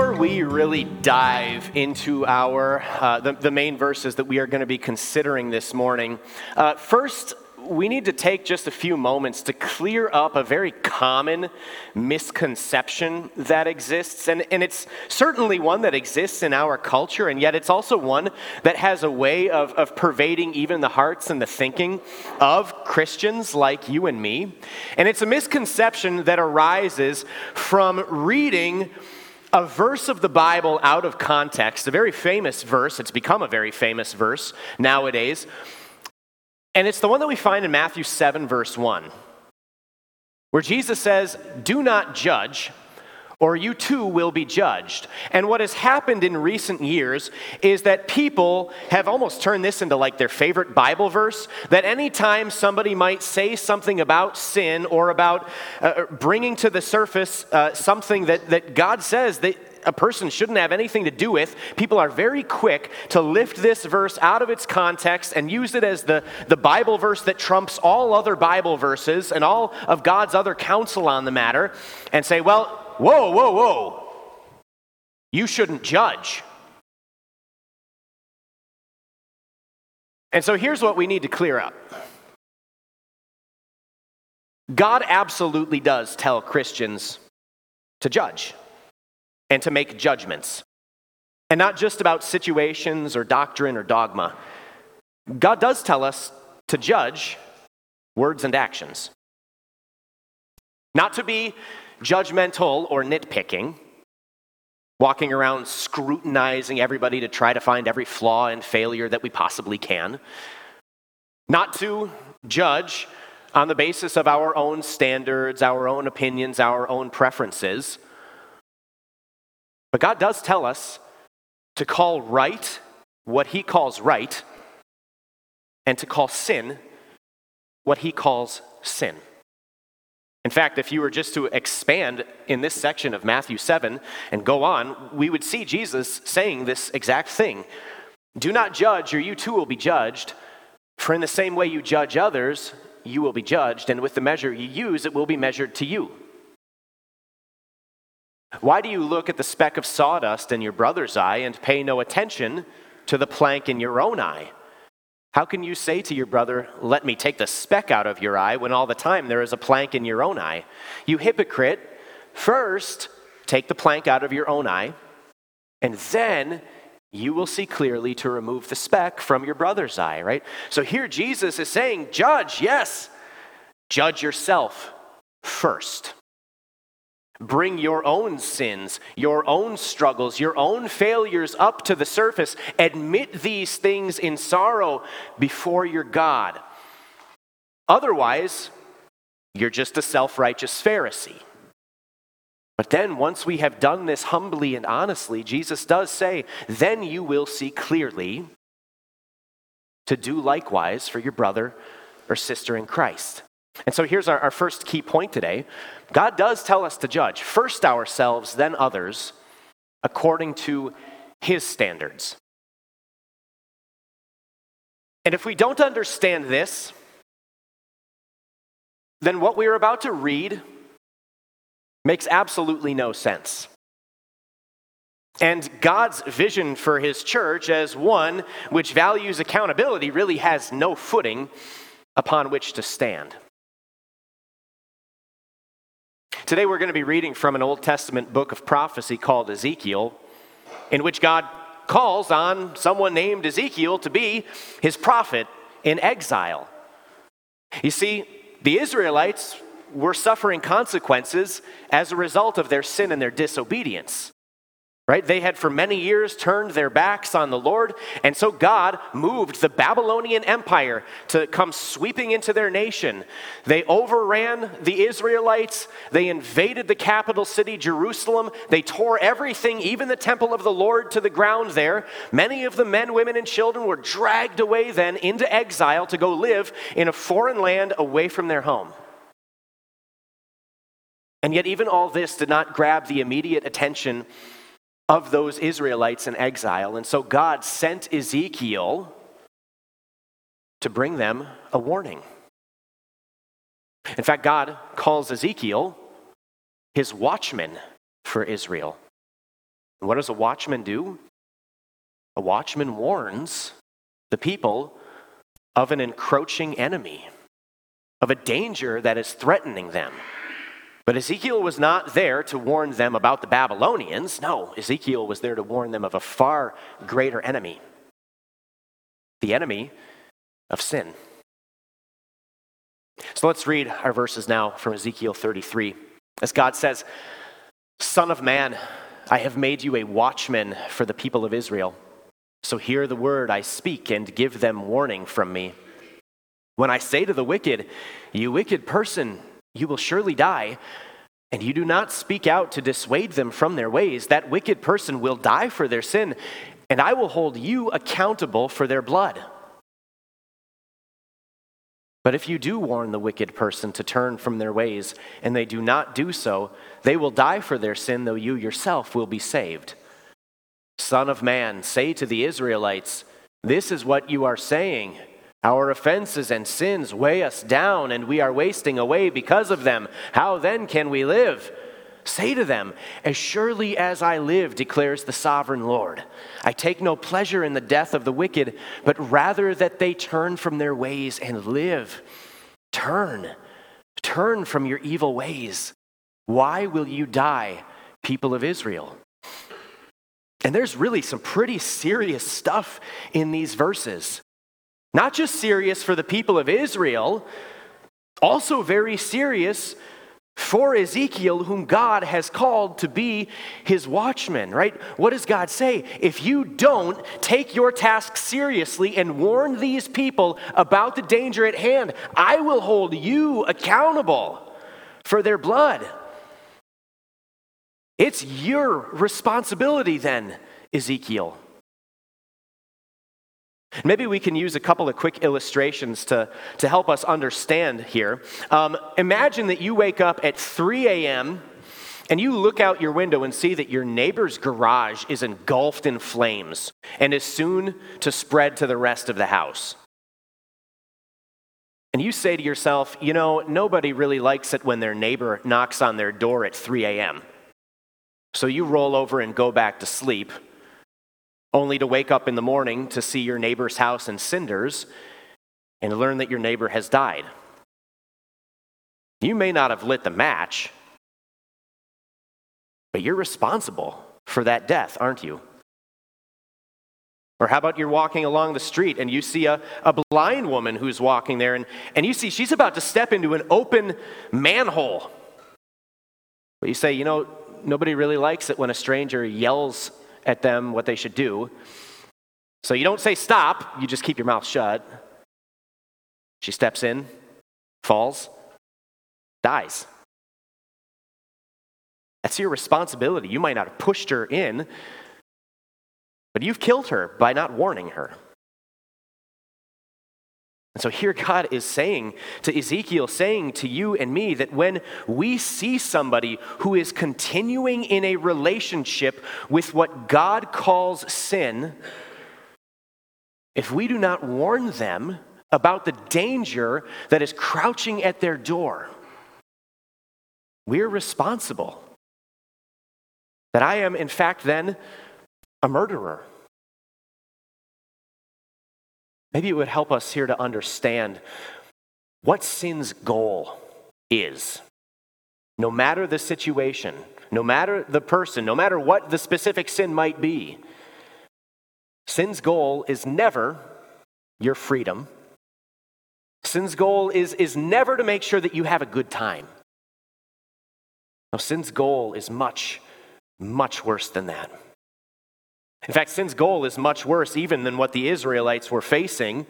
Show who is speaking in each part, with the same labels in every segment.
Speaker 1: before we really dive into our uh, the, the, main verses that we are going to be considering this morning, uh, first we need to take just a few moments to clear up a very common misconception that exists. And, and it's certainly one that exists in our culture, and yet it's also one that has a way of, of pervading even the hearts and the thinking of Christians like you and me. And it's a misconception that arises from reading a verse of the Bible out of context, a very famous verse. It's become a very famous verse nowadays. And it's the one that we find in Matthew 7, verse 1, where Jesus says, Do not judge, or you too will be judged. And what has happened in recent years is that people have almost turned this into like their favorite Bible verse. That anytime somebody might say something about sin or about uh, bringing to the surface uh, something that, that God says that a person shouldn't have anything to do with, people are very quick to lift this verse out of its context and use it as the, the Bible verse that trumps all other Bible verses and all of God's other counsel on the matter and say, well, whoa, whoa, whoa. You shouldn't judge. And so here's what we need to clear up God absolutely does tell Christians to judge and to make judgments. And not just about situations or doctrine or dogma. God does tell us to judge words and actions. Not to be judgmental or nitpicking, walking around scrutinizing everybody to try to find every flaw and failure that we possibly can, not to judge on the basis of our own standards, our own opinions, our own preferences. But God does tell us to call right what He calls right, and to call sin what He calls sin. In fact, if you were just to expand in this section of Matthew 7 and go on, we would see Jesus saying this exact thing Do not judge, or you too will be judged. For in the same way you judge others, you will be judged, and with the measure you use, it will be measured to you. Why do you look at the speck of sawdust in your brother's eye and pay no attention to the plank in your own eye? How can you say to your brother, Let me take the speck out of your eye, when all the time there is a plank in your own eye? You hypocrite, first take the plank out of your own eye, and then you will see clearly to remove the speck from your brother's eye, right? So here Jesus is saying, Judge, yes, judge yourself first. Bring your own sins, your own struggles, your own failures up to the surface. Admit these things in sorrow before your God. Otherwise, you're just a self righteous Pharisee. But then, once we have done this humbly and honestly, Jesus does say, then you will see clearly to do likewise for your brother or sister in Christ. And so here's our, our first key point today God does tell us to judge, first ourselves, then others, according to his standards. And if we don't understand this, then what we are about to read makes absolutely no sense. And God's vision for his church as one which values accountability really has no footing upon which to stand. Today we're going to be reading from an Old Testament book of prophecy called Ezekiel, in which God calls on someone named Ezekiel to be his prophet in exile. You see, the Israelites were suffering consequences as a result of their sin and their disobedience. Right? They had for many years turned their backs on the Lord, and so God moved the Babylonian Empire to come sweeping into their nation. They overran the Israelites, they invaded the capital city, Jerusalem, they tore everything, even the temple of the Lord, to the ground there. Many of the men, women, and children were dragged away then into exile to go live in a foreign land away from their home. And yet, even all this did not grab the immediate attention of those Israelites in exile. And so God sent Ezekiel to bring them a warning. In fact, God calls Ezekiel his watchman for Israel. And what does a watchman do? A watchman warns the people of an encroaching enemy, of a danger that is threatening them. But Ezekiel was not there to warn them about the Babylonians. No, Ezekiel was there to warn them of a far greater enemy the enemy of sin. So let's read our verses now from Ezekiel 33. As God says, Son of man, I have made you a watchman for the people of Israel. So hear the word I speak and give them warning from me. When I say to the wicked, You wicked person, you will surely die, and you do not speak out to dissuade them from their ways, that wicked person will die for their sin, and I will hold you accountable for their blood. But if you do warn the wicked person to turn from their ways, and they do not do so, they will die for their sin, though you yourself will be saved. Son of man, say to the Israelites, This is what you are saying. Our offenses and sins weigh us down, and we are wasting away because of them. How then can we live? Say to them, As surely as I live, declares the sovereign Lord, I take no pleasure in the death of the wicked, but rather that they turn from their ways and live. Turn, turn from your evil ways. Why will you die, people of Israel? And there's really some pretty serious stuff in these verses. Not just serious for the people of Israel, also very serious for Ezekiel, whom God has called to be his watchman, right? What does God say? If you don't take your task seriously and warn these people about the danger at hand, I will hold you accountable for their blood. It's your responsibility then, Ezekiel. Maybe we can use a couple of quick illustrations to, to help us understand here. Um, imagine that you wake up at 3 a.m. and you look out your window and see that your neighbor's garage is engulfed in flames and is soon to spread to the rest of the house. And you say to yourself, you know, nobody really likes it when their neighbor knocks on their door at 3 a.m. So you roll over and go back to sleep only to wake up in the morning to see your neighbor's house in cinders and learn that your neighbor has died. You may not have lit the match, but you're responsible for that death, aren't you? Or how about you're walking along the street and you see a, a blind woman who's walking there and, and you see she's about to step into an open manhole. But you say, you know, nobody really likes it when a stranger yells at them what they should do. So you don't say stop, you just keep your mouth shut. She steps in, falls, dies. That's your responsibility. You might not have pushed her in, but you've killed her by not warning her. And so here God is saying to Ezekiel, saying to you and me that when we see somebody who is continuing in a relationship with what God calls sin, if we do not warn them about the danger that is crouching at their door, we're responsible. That I am, in fact, then a murderer. Maybe it would help us here to understand what sin's goal is. No matter the situation, no matter the person, no matter what the specific sin might be, sin's goal is never your freedom. Sin's goal is, is never to make sure that you have a good time. Now, sin's goal is much, much worse than that. In fact, sin's goal is much worse even than what the Israelites were facing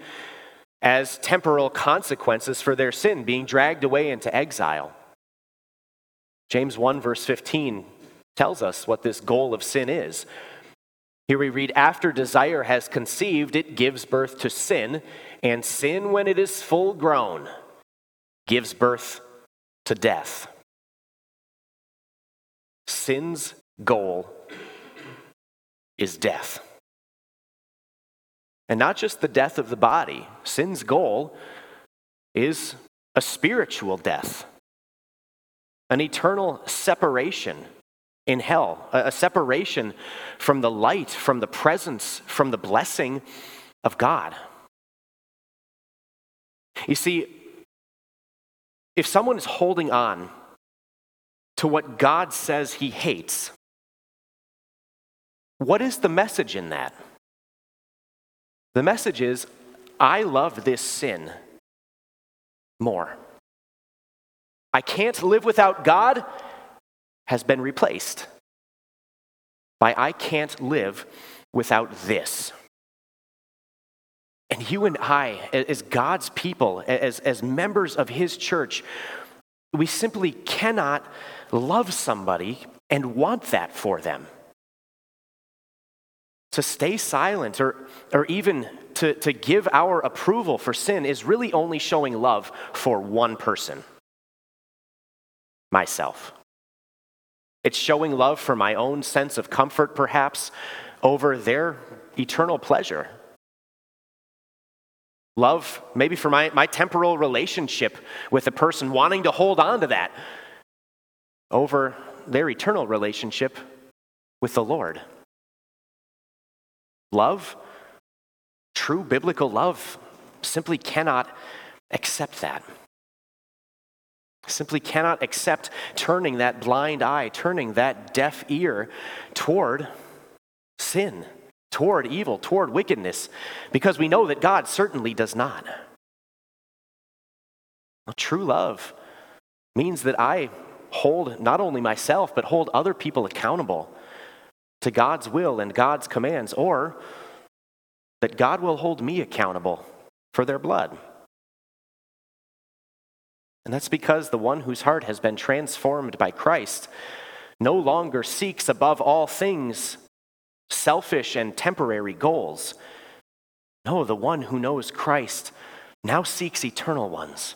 Speaker 1: as temporal consequences for their sin, being dragged away into exile. James 1, verse 15, tells us what this goal of sin is. Here we read, After desire has conceived, it gives birth to sin, and sin, when it is full grown, gives birth to death. Sin's goal is death. And not just the death of the body, sin's goal is a spiritual death, an eternal separation in hell, a separation from the light, from the presence, from the blessing of God. You see, if someone is holding on to what God says he hates, what is the message in that? The message is I love this sin more. I can't live without God has been replaced by I can't live without this. And you and I, as God's people, as, as members of His church, we simply cannot love somebody and want that for them. To stay silent or, or even to, to give our approval for sin is really only showing love for one person myself. It's showing love for my own sense of comfort, perhaps, over their eternal pleasure. Love, maybe for my, my temporal relationship with a person, wanting to hold on to that over their eternal relationship with the Lord. Love, true biblical love, simply cannot accept that simply cannot accept turning that blind eye, turning that deaf ear toward sin, toward evil, toward wickedness, because we know that God certainly does not. Well, true love means that I hold not only myself, but hold other people accountable to God's will and God's commands, or that God will hold me accountable for their blood. And that's because the one whose heart has been transformed by Christ no longer seeks above all things selfish and temporary goals. No, the one who knows Christ now seeks eternal ones.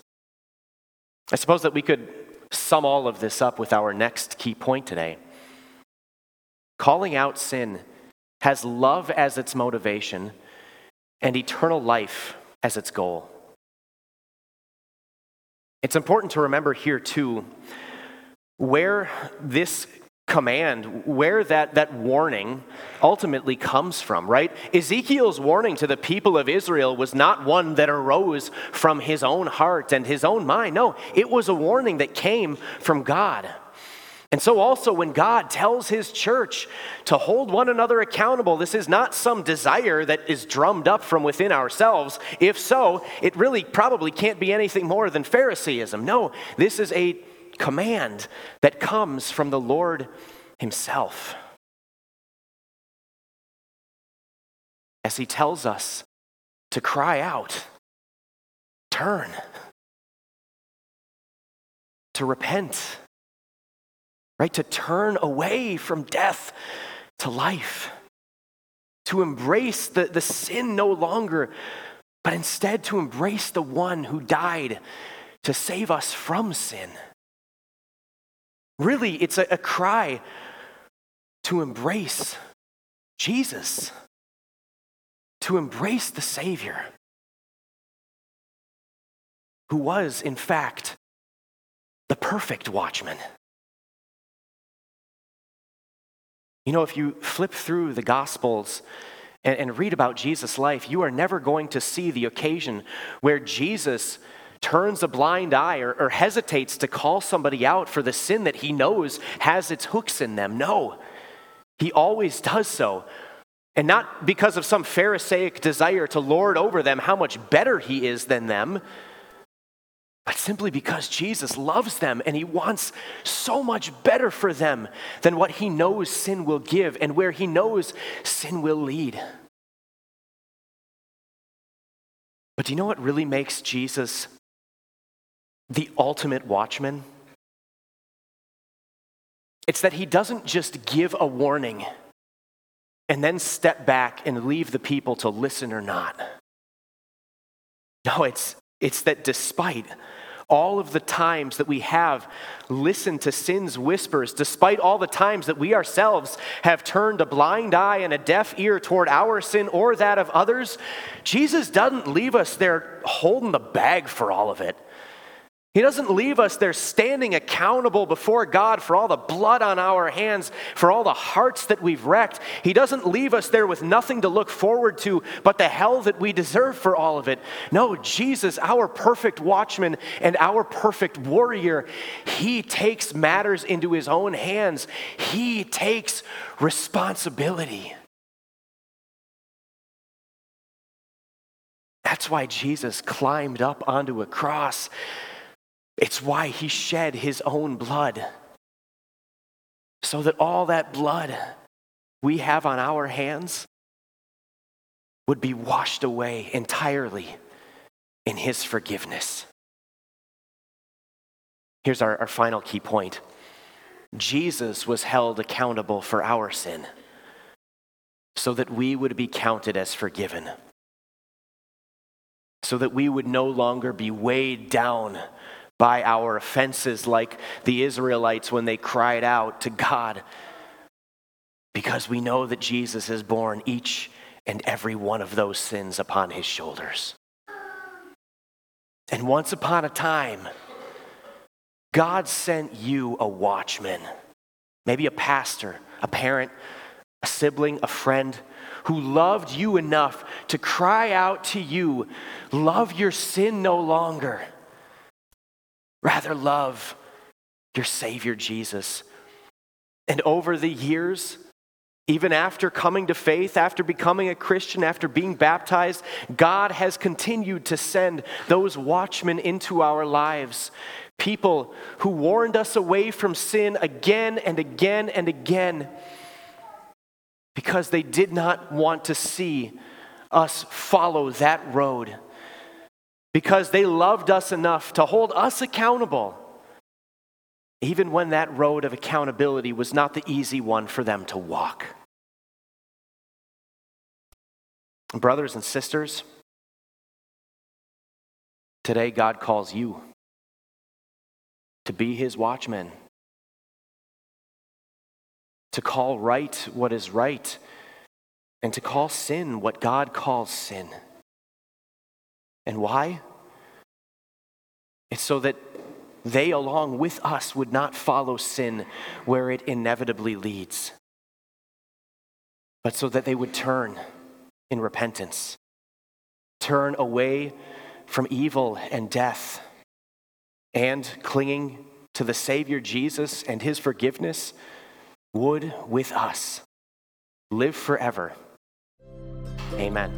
Speaker 1: I suppose that we could sum all of this up with our next key point today. Calling out sin has love as its motivation and eternal life as its goal. It's important to remember here, too, where this command, where that, that warning ultimately comes from, right? Ezekiel's warning to the people of Israel was not one that arose from his own heart and his own mind. No, it was a warning that came from God. And so, also, when God tells his church to hold one another accountable, this is not some desire that is drummed up from within ourselves. If so, it really probably can't be anything more than Phariseeism. No, this is a command that comes from the Lord himself. As he tells us to cry out, turn, to repent right? To turn away from death to life, to embrace the, the sin no longer, but instead to embrace the one who died to save us from sin. Really, it's a, a cry to embrace Jesus, to embrace the Savior, who was, in fact, the perfect watchman. You know, if you flip through the Gospels and, and read about Jesus' life, you are never going to see the occasion where Jesus turns a blind eye or, or, hesitates to call somebody out for the sin that he knows has its hooks in them. No, he always does so. And not because of some Pharisaic desire to lord over them how much better he is than them, but simply because Jesus loves them and he wants so much better for them than what he knows sin will give and where he knows sin will lead. But do you know what really makes Jesus the ultimate watchman? It's that he doesn't just give a warning and then step back and leave the people to listen or not. No, it's, it's that despite all of the times that we have listened to sin's whispers, despite all the times that we ourselves have turned a blind eye and a deaf ear toward our sin or that of others, Jesus doesn't leave us there holding the bag for all of it. He doesn't leave us there standing accountable before God for all the blood on our hands, for all the hearts that we've wrecked. He doesn't leave us there with nothing to look forward to but the hell that we deserve for all of it. No, Jesus, our perfect watchman and our perfect warrior, he takes matters into his own hands. He takes responsibility. That's why Jesus climbed up onto a cross it's why he shed his own blood. So that all that blood we have on our hands would be washed away entirely in his forgiveness. Here's our, our final key point Jesus was held accountable for our sin so that we would be counted as forgiven, so that we would no longer be weighed down by our offenses, like the Israelites when they cried out to God, because we know that Jesus has borne each and every one of those sins upon his shoulders. And once upon a time, God sent you a watchman, maybe a pastor, a parent, a sibling, a friend who loved you enough to cry out to you, Love your sin no longer. Rather, love your Savior Jesus. And over the years, even after coming to faith, after becoming a Christian, after being baptized, God has continued to send those watchmen into our lives. People who warned us away from sin again and again and again because they did not want to see us follow that road because they loved us enough to hold us accountable, even when that road of accountability was not the easy one for them to walk. Brothers and sisters, today God calls you to be his watchman, to call right what is right, and to call sin what God calls sin. And why? It's so that they, along with us, would not follow sin where it inevitably leads, but so that they would turn in repentance, turn away from evil and death, and clinging to the Savior Jesus and his forgiveness, would with us live forever. Amen.